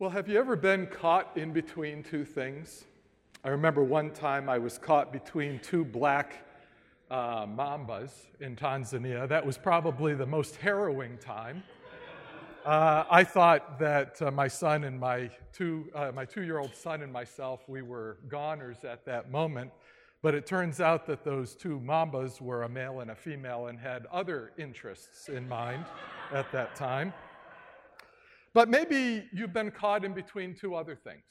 Well, have you ever been caught in between two things? I remember one time I was caught between two black uh, mambas in Tanzania. That was probably the most harrowing time. Uh, I thought that uh, my son and my two, uh, my two-year-old son and myself, we were goners at that moment. But it turns out that those two mambas were a male and a female and had other interests in mind at that time. But maybe you've been caught in between two other things.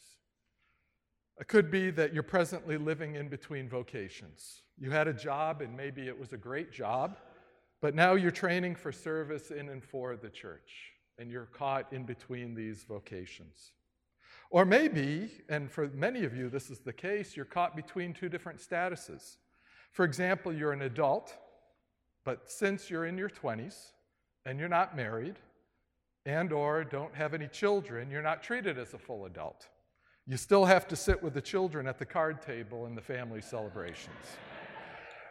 It could be that you're presently living in between vocations. You had a job, and maybe it was a great job, but now you're training for service in and for the church, and you're caught in between these vocations. Or maybe, and for many of you this is the case, you're caught between two different statuses. For example, you're an adult, but since you're in your 20s and you're not married and or don't have any children, you're not treated as a full adult. You still have to sit with the children at the card table in the family celebrations.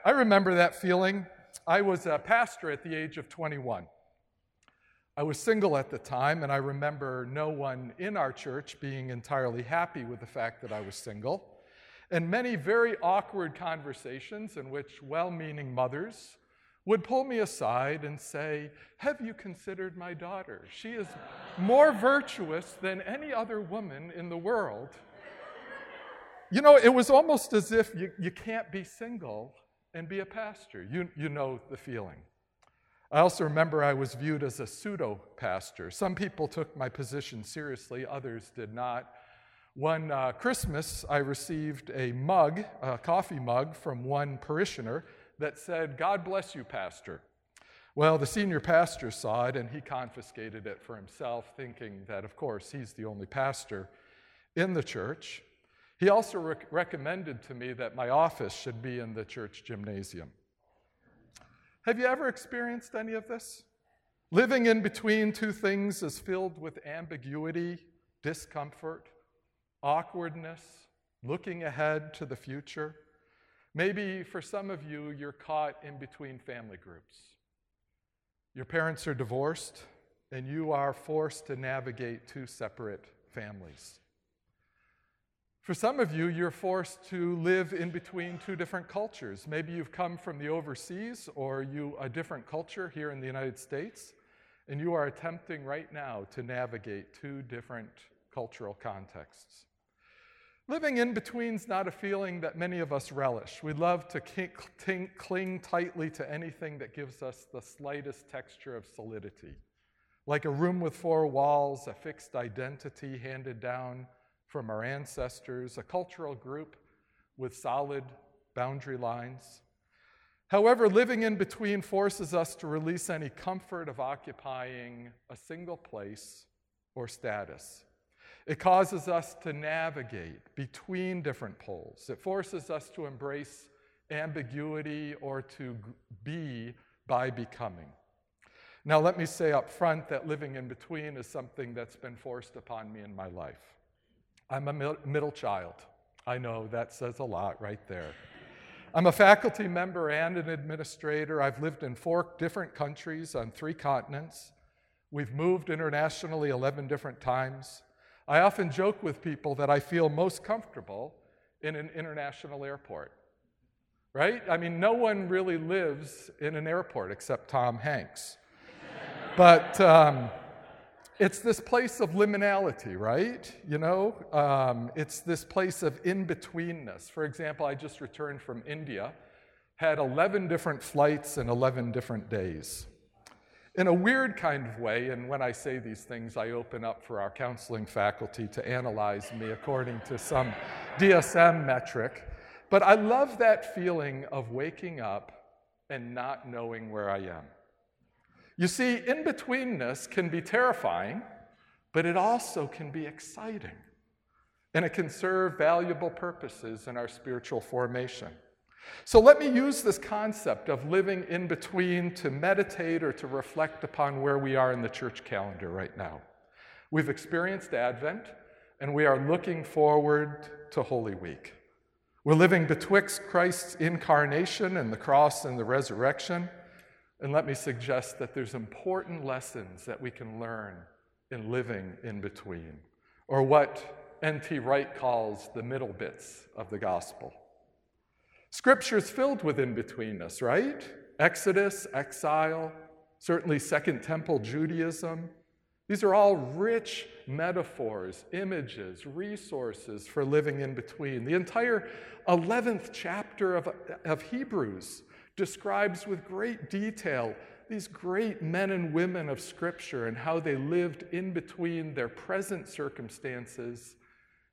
I remember that feeling. I was a pastor at the age of 21. I was single at the time, and I remember no one in our church being entirely happy with the fact that I was single. And many very awkward conversations in which well meaning mothers would pull me aside and say, Have you considered my daughter? She is more virtuous than any other woman in the world. You know, it was almost as if you, you can't be single and be a pastor. You, you know the feeling. I also remember I was viewed as a pseudo pastor. Some people took my position seriously, others did not. One uh, Christmas, I received a mug, a coffee mug, from one parishioner that said, God bless you, Pastor. Well, the senior pastor saw it and he confiscated it for himself, thinking that, of course, he's the only pastor in the church. He also rec- recommended to me that my office should be in the church gymnasium. Have you ever experienced any of this? Living in between two things is filled with ambiguity, discomfort, awkwardness, looking ahead to the future. Maybe for some of you, you're caught in between family groups. Your parents are divorced, and you are forced to navigate two separate families. For some of you, you're forced to live in between two different cultures. Maybe you've come from the overseas or you a different culture here in the United States, and you are attempting right now to navigate two different cultural contexts. Living in between is not a feeling that many of us relish. We love to cling tightly to anything that gives us the slightest texture of solidity, like a room with four walls, a fixed identity handed down from our ancestors, a cultural group with solid boundary lines. However, living in between forces us to release any comfort of occupying a single place or status. It causes us to navigate between different poles. It forces us to embrace ambiguity or to be by becoming. Now, let me say up front that living in between is something that's been forced upon me in my life. I'm a middle child. I know that says a lot right there. I'm a faculty member and an administrator. I've lived in four different countries on three continents. We've moved internationally 11 different times. I often joke with people that I feel most comfortable in an international airport. Right? I mean, no one really lives in an airport except Tom Hanks. but um, it's this place of liminality, right? You know, um, it's this place of in betweenness. For example, I just returned from India, had 11 different flights in 11 different days in a weird kind of way, and when I say these things, I open up for our counseling faculty to analyze me according to some DSM metric. But I love that feeling of waking up and not knowing where I am. You see, in betweenness can be terrifying, but it also can be exciting. And it can serve valuable purposes in our spiritual formation. So let me use this concept of living in between to meditate or to reflect upon where we are in the church calendar right now. We've experienced Advent, and we are looking forward to Holy Week. We're living betwixt Christ's incarnation and the cross and the resurrection. And let me suggest that there's important lessons that we can learn in living in between. or what N.T. Wright calls the middle bits of the gospel. Scripture's filled with in betweenness, right? Exodus, exile, certainly Second Temple Judaism. These are all rich metaphors, images, resources for living in between. The entire 11th chapter of, of Hebrews describes with great detail these great men and women of Scripture and how they lived in between their present circumstances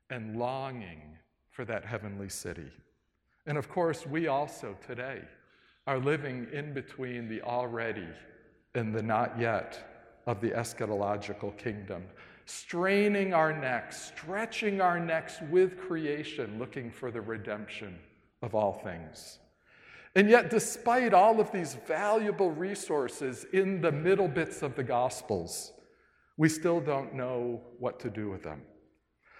and longing for that heavenly city. And of course, we also today are living in between the already and the not yet of the eschatological kingdom, straining our necks, stretching our necks with creation, looking for the redemption of all things. And yet, despite all of these valuable resources in the middle bits of the Gospels, we still don't know what to do with them.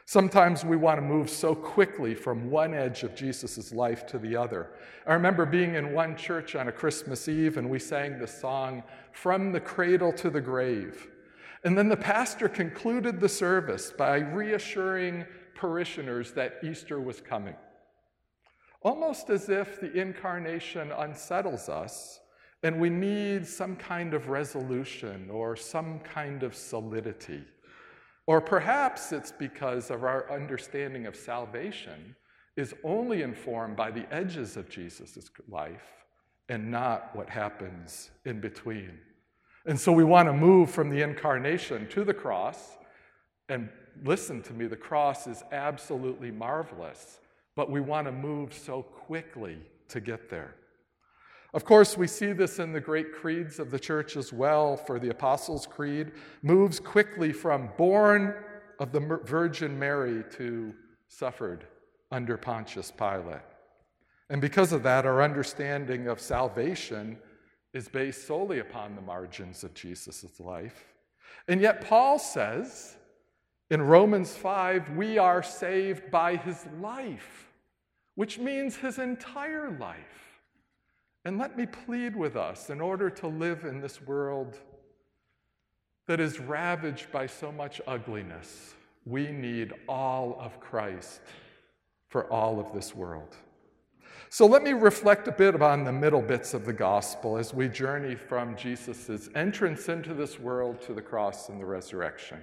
Sometimes we want to move so quickly from one edge of Jesus' life to the other. I remember being in one church on a Christmas Eve and we sang the song, From the Cradle to the Grave. And then the pastor concluded the service by reassuring parishioners that Easter was coming. Almost as if the incarnation unsettles us and we need some kind of resolution or some kind of solidity. Or perhaps it's because of our understanding of salvation is only informed by the edges of Jesus' life and not what happens in between. And so we want to move from the incarnation to the cross. And listen to me, the cross is absolutely marvelous, but we want to move so quickly to get there. Of course, we see this in the great creeds of the church as well, for the Apostles' Creed moves quickly from born of the Virgin Mary to suffered under Pontius Pilate. And because of that, our understanding of salvation is based solely upon the margins of Jesus' life. And yet, Paul says in Romans 5, we are saved by his life, which means his entire life. And let me plead with us in order to live in this world that is ravaged by so much ugliness, we need all of Christ for all of this world. So let me reflect a bit on the middle bits of the gospel as we journey from Jesus' entrance into this world to the cross and the resurrection.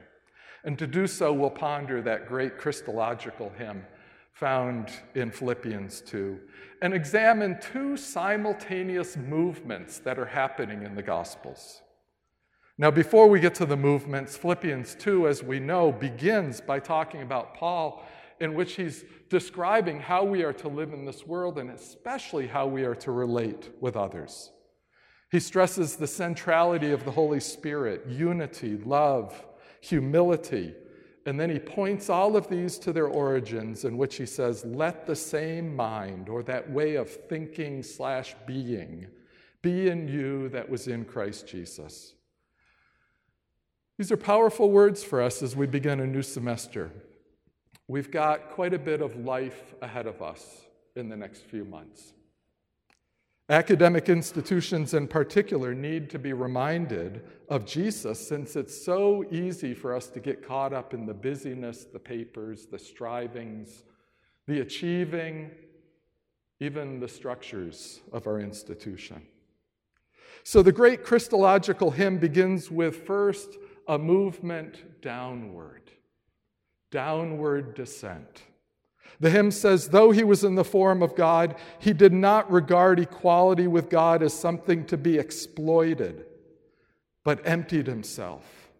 And to do so, we'll ponder that great Christological hymn found in Philippians 2 and examine two simultaneous movements that are happening in the Gospels. Now, before we get to the movements, Philippians 2, as we know, begins by talking about Paul, in which he's describing how we are to live in this world and especially how we are to relate with others. He stresses the centrality of the Holy Spirit, unity, love, humility, and then he points all of these to their origins, in which he says, Let the same mind, or that way of thinking slash being, be in you that was in Christ Jesus. These are powerful words for us as we begin a new semester. We've got quite a bit of life ahead of us in the next few months. Academic institutions, in particular, need to be reminded of Jesus since it's so easy for us to get caught up in the busyness, the papers, the strivings, the achieving, even the structures of our institution. So the great Christological hymn begins with first a movement downward, downward descent. The hymn says, though he was in the form of God, he did not regard equality with God as something to be exploited, but emptied himself,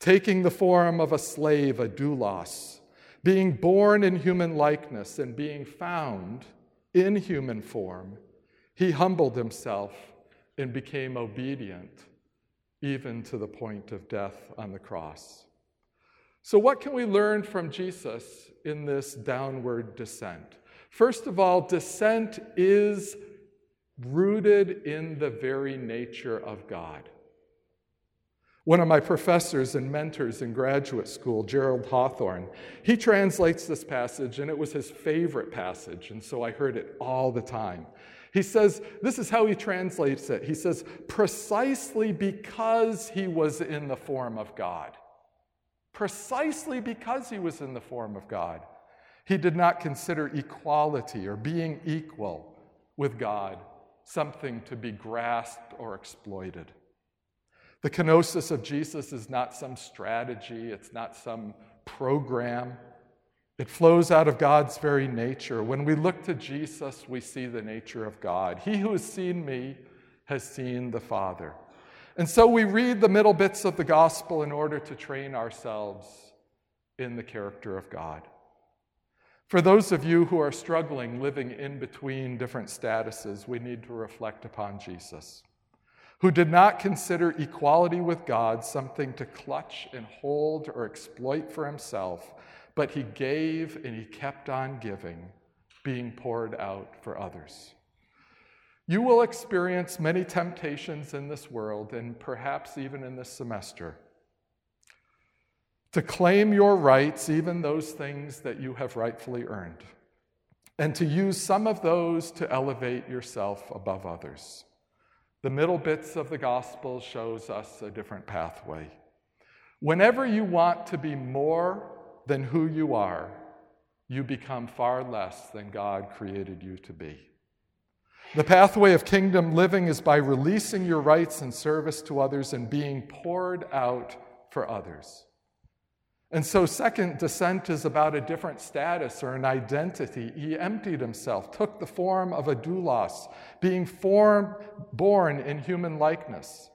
taking the form of a slave, a doulos, being born in human likeness and being found in human form. He humbled himself and became obedient, even to the point of death on the cross. So, what can we learn from Jesus in this downward descent? First of all, descent is rooted in the very nature of God. One of my professors and mentors in graduate school, Gerald Hawthorne, he translates this passage, and it was his favorite passage, and so I heard it all the time. He says, This is how he translates it. He says, Precisely because he was in the form of God precisely because he was in the form of God. He did not consider equality or being equal with God something to be grasped or exploited. The kenosis of Jesus is not some strategy, it's not some program. It flows out of God's very nature. When we look to Jesus, we see the nature of God. He who has seen me has seen the Father. And so we read the middle bits of the gospel in order to train ourselves in the character of God. For those of you who are struggling living in between different statuses, we need to reflect upon Jesus, who did not consider equality with God something to clutch and hold or exploit for himself, but he gave and he kept on giving, being poured out for others. You will experience many temptations in this world, and perhaps even in this semester, to claim your rights, even those things that you have rightfully earned, and to use some of those to elevate yourself above others. The middle bits of the gospel shows us a different pathway. Whenever you want to be more than who you are, you become far less than God created you to be. The pathway of kingdom living is by releasing your rights and service to others and being poured out for others. And so, second descent is about a different status or an identity. He emptied himself, took the form of a doulos, being form, born in human likeness.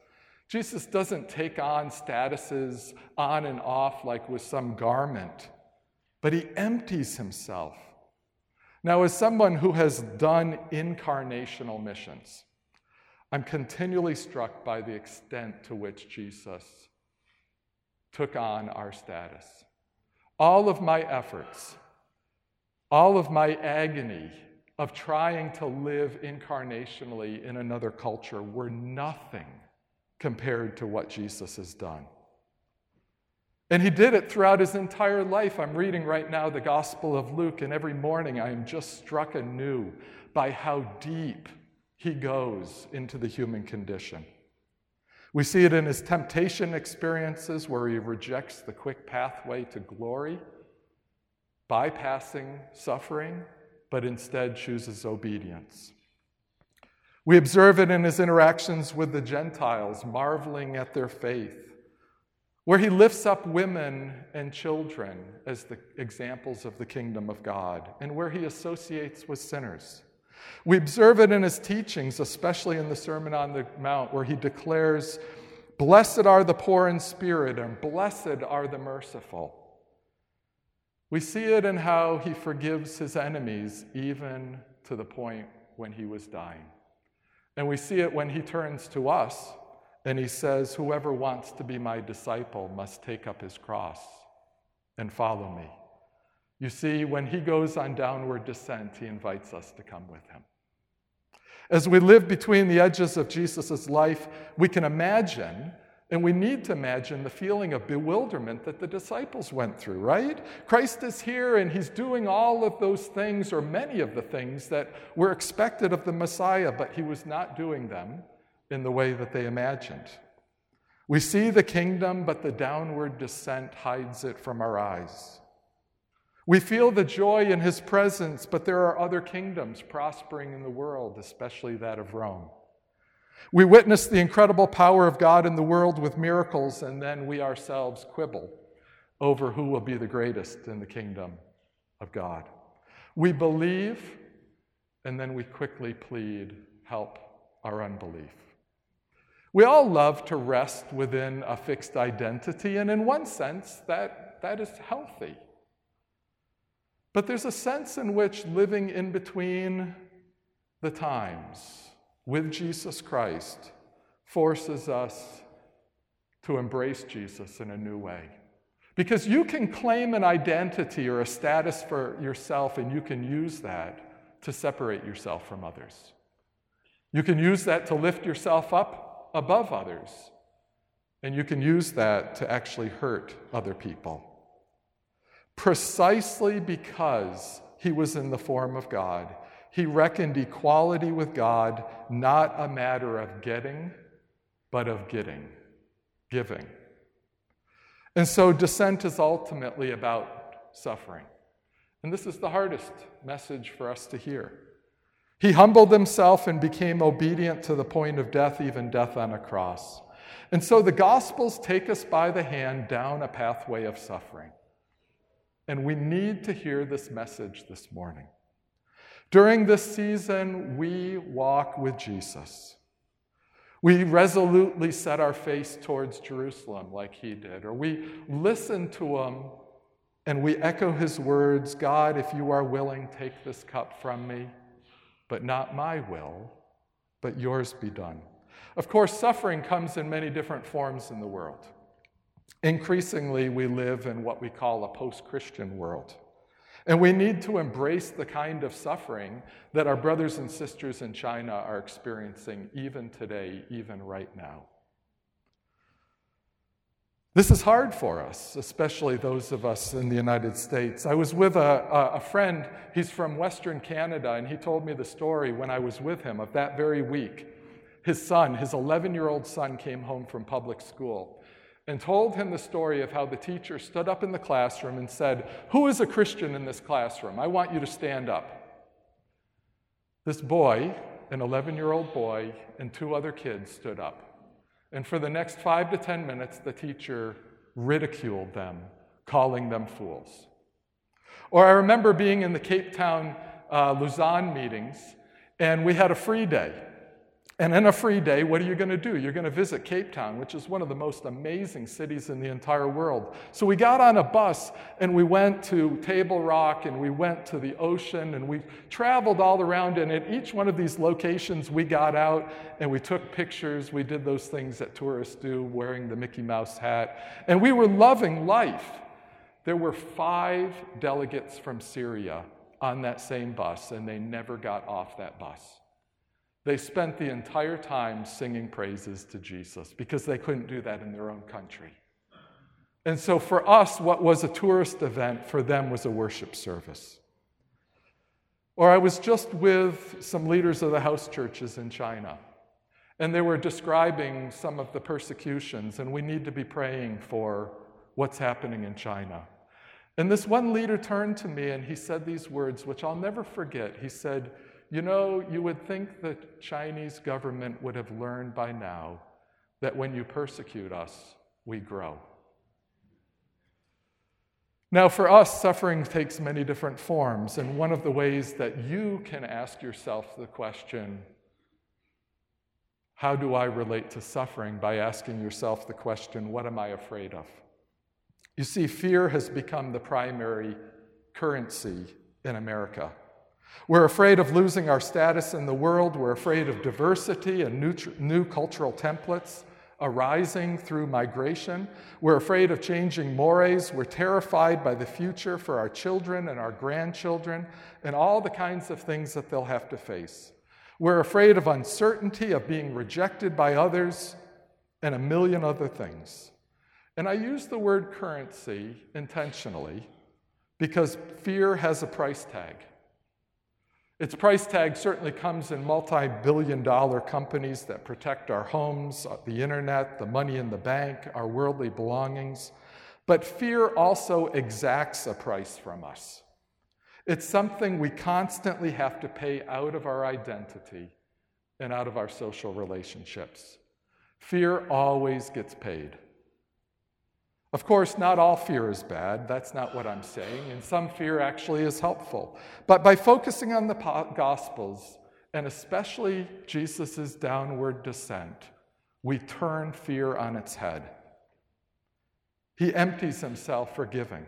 Jesus doesn't take on statuses on and off like with some garment, but he empties himself. Now, as someone who has done incarnational missions, I'm continually struck by the extent to which Jesus took on our status. All of my efforts, all of my agony of trying to live incarnationally in another culture were nothing compared to what Jesus has done. And he did it throughout his entire life. I'm reading right now the Gospel of Luke, and every morning I am just struck anew by how deep he goes into the human condition. We see it in his temptation experiences where he rejects the quick pathway to glory, bypassing suffering, but instead chooses obedience. We observe it in his interactions with the Gentiles, marveling at their faith where he lifts up women and children as the examples of the kingdom of God, and where he associates with sinners. We observe it in his teachings, especially in the Sermon on the Mount, where he declares, Blessed are the poor in spirit, and blessed are the merciful. We see it in how he forgives his enemies, even to the point when he was dying. And we see it when he turns to us and he says, Whoever wants to be my disciple must take up his cross and follow me. You see, when he goes on downward descent, he invites us to come with him. As we live between the edges of Jesus' life, we can imagine, and we need to imagine, the feeling of bewilderment that the disciples went through, right? Christ is here and he's doing all of those things, or many of the things that were expected of the Messiah, but he was not doing them in the way that they imagined. We see the kingdom, but the downward descent hides it from our eyes. We feel the joy in his presence, but there are other kingdoms prospering in the world, especially that of Rome. We witness the incredible power of God in the world with miracles, and then we ourselves quibble over who will be the greatest in the kingdom of God. We believe, and then we quickly plead, help our unbelief. We all love to rest within a fixed identity, and in one sense, that, that is healthy. But there's a sense in which living in between the times with Jesus Christ forces us to embrace Jesus in a new way. Because you can claim an identity or a status for yourself, and you can use that to separate yourself from others. You can use that to lift yourself up above others. And you can use that to actually hurt other people. Precisely because he was in the form of God, he reckoned equality with God not a matter of getting, but of getting, giving. And so descent is ultimately about suffering. And this is the hardest message for us to hear. He humbled himself and became obedient to the point of death, even death on a cross. And so the Gospels take us by the hand down a pathway of suffering. And we need to hear this message this morning. During this season, we walk with Jesus. We resolutely set our face towards Jerusalem like he did, or we listen to him and we echo his words God, if you are willing, take this cup from me, but not my will, but yours be done. Of course, suffering comes in many different forms in the world. Increasingly, we live in what we call a post Christian world. And we need to embrace the kind of suffering that our brothers and sisters in China are experiencing even today, even right now. This is hard for us, especially those of us in the United States. I was with a, a, friend, he's from Western Canada, and he told me the story when I was with him of that very week. His son, his 11 year old son, came home from public school and told him the story of how the teacher stood up in the classroom and said, Who is a Christian in this classroom? I want you to stand up. This boy, an 11 year old boy, and two other kids stood up. And for the next five to 10 minutes, the teacher ridiculed them, calling them fools. Or I remember being in the Cape Town uh, Lausanne meetings, and we had a free day. And in a free day, what are you going to do? You're going to visit Cape Town, which is one of the most amazing cities in the entire world. So we got on a bus and we went to Table Rock and we went to the ocean and we traveled all around. And at each one of these locations, we got out and we took pictures. We did those things that tourists do, wearing the Mickey Mouse hat. And we were loving life. There were five delegates from Syria on that same bus, and they never got off that bus. They spent the entire time singing praises to Jesus because they couldn't do that in their own country. And so for us, what was a tourist event for them was a worship service. Or I was just with some leaders of the house churches in China, and they were describing some of the persecutions, and we need to be praying for what's happening in China. And this one leader turned to me and he said these words, which I'll never forget. He said, you know, you would think the Chinese government would have learned by now that when you persecute us, we grow. Now, for us, suffering takes many different forms, and one of the ways that you can ask yourself the question, how do I relate to suffering, by asking yourself the question, what am I afraid of? You see, fear has become the primary currency in America. We're afraid of losing our status in the world. We're afraid of diversity and new, new cultural templates arising through migration. We're afraid of changing mores. We're terrified by the future for our children and our grandchildren and all the kinds of things that they'll have to face. We're afraid of uncertainty, of being rejected by others, and a million other things. And I use the word currency intentionally because fear has a price tag. Its price tag certainly comes in multi billion dollar companies that protect our homes, the internet, the money in the bank, our worldly belongings. But fear also exacts a price from us. It's something we constantly have to pay out of our identity and out of our social relationships. Fear always gets paid. Of course, not all fear is bad. That's not what I'm saying. And some fear actually is helpful. But by focusing on the Gospels, and especially Jesus' downward descent, we turn fear on its head. He empties himself for giving.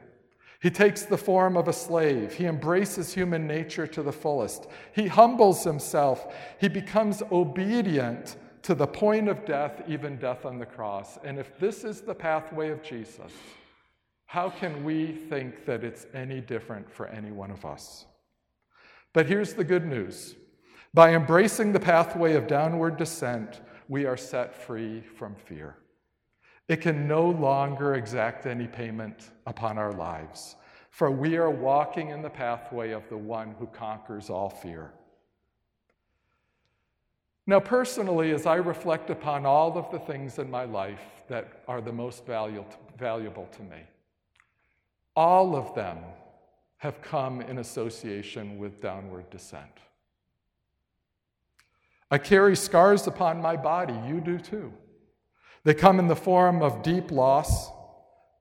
He takes the form of a slave. He embraces human nature to the fullest. He humbles himself. He becomes obedient to the point of death, even death on the cross. And if this is the pathway of Jesus, how can we think that it's any different for any one of us? But here's the good news by embracing the pathway of downward descent, we are set free from fear. It can no longer exact any payment upon our lives, for we are walking in the pathway of the one who conquers all fear. Now, personally, as I reflect upon all of the things in my life that are the most valuable to me, all of them have come in association with downward descent. I carry scars upon my body, you do too. They come in the form of deep loss,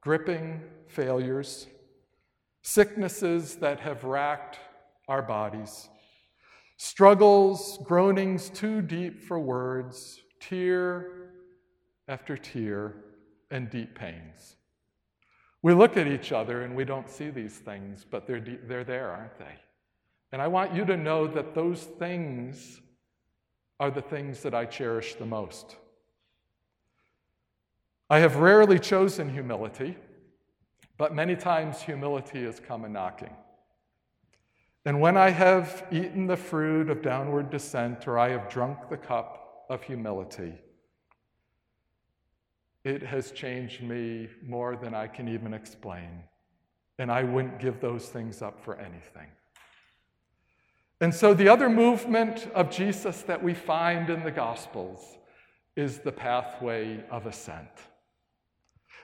gripping failures, sicknesses that have racked our bodies, struggles, groanings too deep for words, tear after tear, and deep pains. We look at each other and we don't see these things, but they're, they're there, aren't they? And I want you to know that those things are the things that I cherish the most. I have rarely chosen humility, but many times humility has come a knocking. And when I have eaten the fruit of downward descent or I have drunk the cup of humility, it has changed me more than I can even explain. And I wouldn't give those things up for anything. And so, the other movement of Jesus that we find in the Gospels is the pathway of ascent.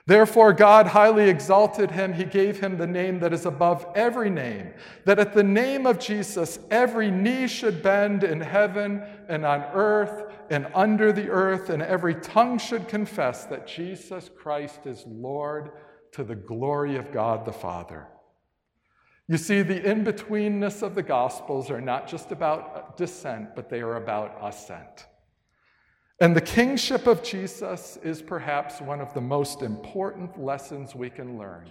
Therefore, God highly exalted him. He gave him the name that is above every name, that at the name of Jesus, every knee should bend in heaven and on earth and under the earth, and every tongue should confess that Jesus Christ is Lord to the glory of God the Father. You see, the in betweenness of the Gospels are not just about descent, but they are about ascent. And the kingship of Jesus is perhaps one of the most important lessons we can learn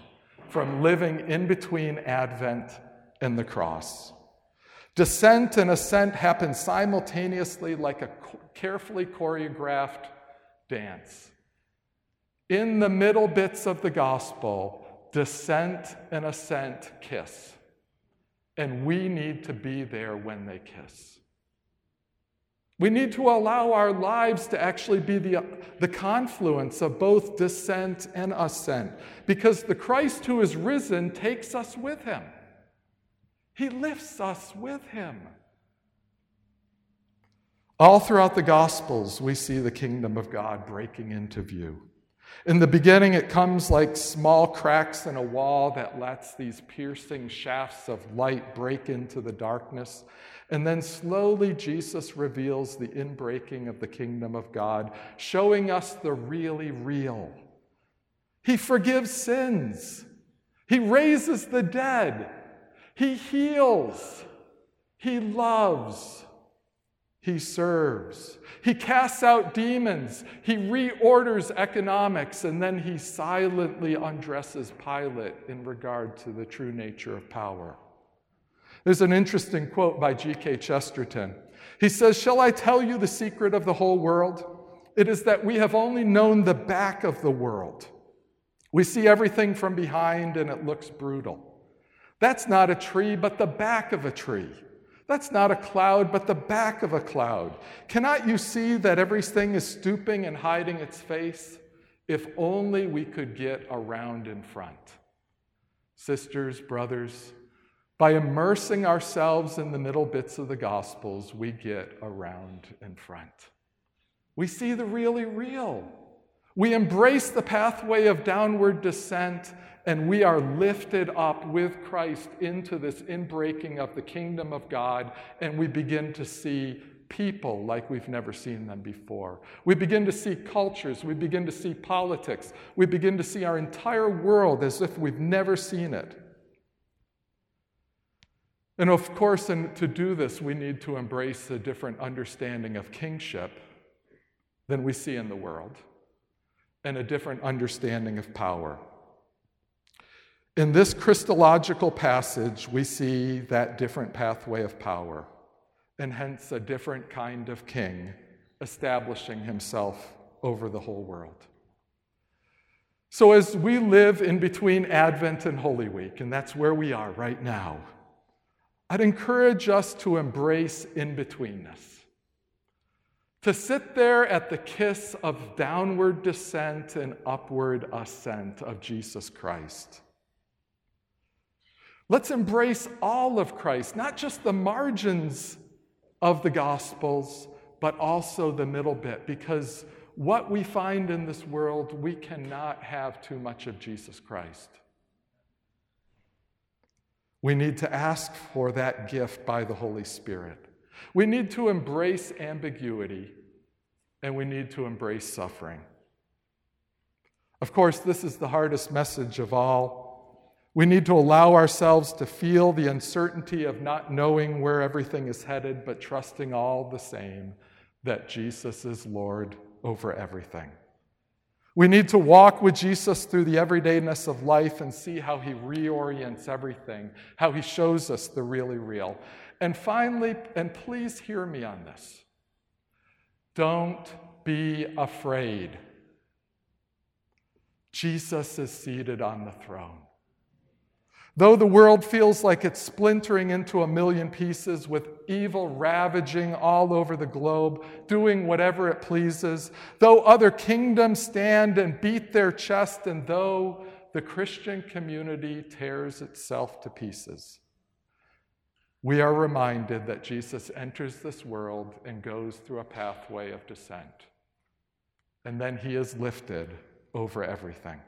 from living in between Advent and the cross. Descent and ascent happen simultaneously like a carefully choreographed dance. In the middle bits of the gospel, descent and ascent kiss. And we need to be there when they kiss. We need to allow our lives to actually be the, the confluence of both descent and ascent, because the Christ who is risen takes us with him. He lifts us with him. All throughout the Gospels, we see the kingdom of God breaking into view. In the beginning, it comes like small cracks in a wall that lets these piercing shafts of light break into the darkness. And then slowly, Jesus reveals the inbreaking of the kingdom of God, showing us the really real. He forgives sins, He raises the dead, He heals, He loves. He serves. He casts out demons. He reorders economics, and then he silently undresses Pilate in regard to the true nature of power. There's an interesting quote by G.K. Chesterton. He says, Shall I tell you the secret of the whole world? It is that we have only known the back of the world. We see everything from behind and it looks brutal. That's not a tree, but the back of a tree. That's not a cloud, but the back of a cloud. Cannot you see that everything is stooping and hiding its face? If only we could get around in front. Sisters, brothers, by immersing ourselves in the middle bits of the Gospels, we get around in front. We see the really real. We embrace the pathway of downward descent and we are lifted up with Christ into this inbreaking of the kingdom of God, and we begin to see people like we've never seen them before. We begin to see cultures, we begin to see politics, we begin to see our entire world as if we've never seen it. And of course, and to do this, we need to embrace a different understanding of kingship than we see in the world, and a different understanding of power. In this Christological passage, we see that different pathway of power, and hence a different kind of king establishing himself over the whole world. So, as we live in between Advent and Holy Week, and that's where we are right now, I'd encourage us to embrace in betweenness. To sit there at the kiss of downward descent and upward ascent of Jesus Christ Let's embrace all of Christ, not just the margins of the Gospels, but also the middle bit, because what we find in this world, we cannot have too much of Jesus Christ. We need to ask for that gift by the Holy Spirit. We need to embrace ambiguity and we need to embrace suffering. Of course, this is the hardest message of all. We need to allow ourselves to feel the uncertainty of not knowing where everything is headed, but trusting all the same that Jesus is Lord over everything. We need to walk with Jesus through the everydayness of life and see how he reorients everything, how he shows us the really real. And finally, and please hear me on this don't be afraid. Jesus is seated on the throne. Though the world feels like it's splintering into a million pieces with evil ravaging all over the globe, doing whatever it pleases, though other kingdoms stand and beat their chest, and though the Christian community tears itself to pieces, we are reminded that Jesus enters this world and goes through a pathway of descent. And then he is lifted over everything.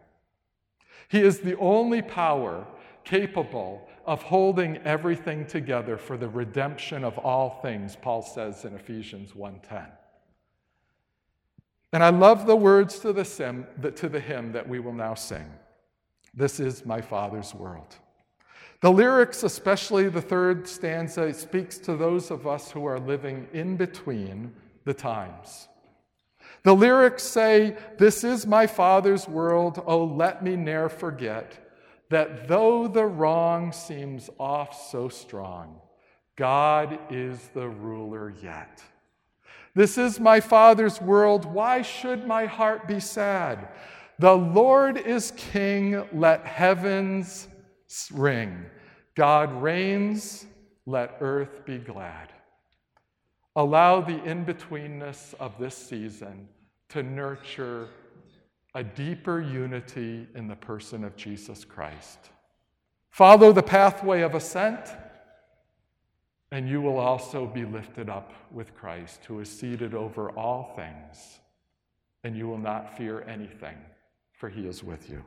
He is the only power capable of holding everything together for the redemption of all things, Paul says in Ephesians 1:10. And I love the words to the, sim, to the hymn that we will now sing. This is my Father's world. The lyrics, especially the third stanza, speaks to those of us who are living in between the times. The lyrics say, This is my Father's world, oh, let me ne'er forget that though the wrong seems off so strong, God is the ruler yet. This is my Father's world. Why should my heart be sad? The Lord is King. Let heavens ring. God reigns. Let earth be glad. Allow the in betweenness of this season to nurture a deeper unity in the person of Jesus Christ. Follow the pathway of ascent, and you will also be lifted up with Christ, who is seated over all things, and you will not fear anything, for he is with you.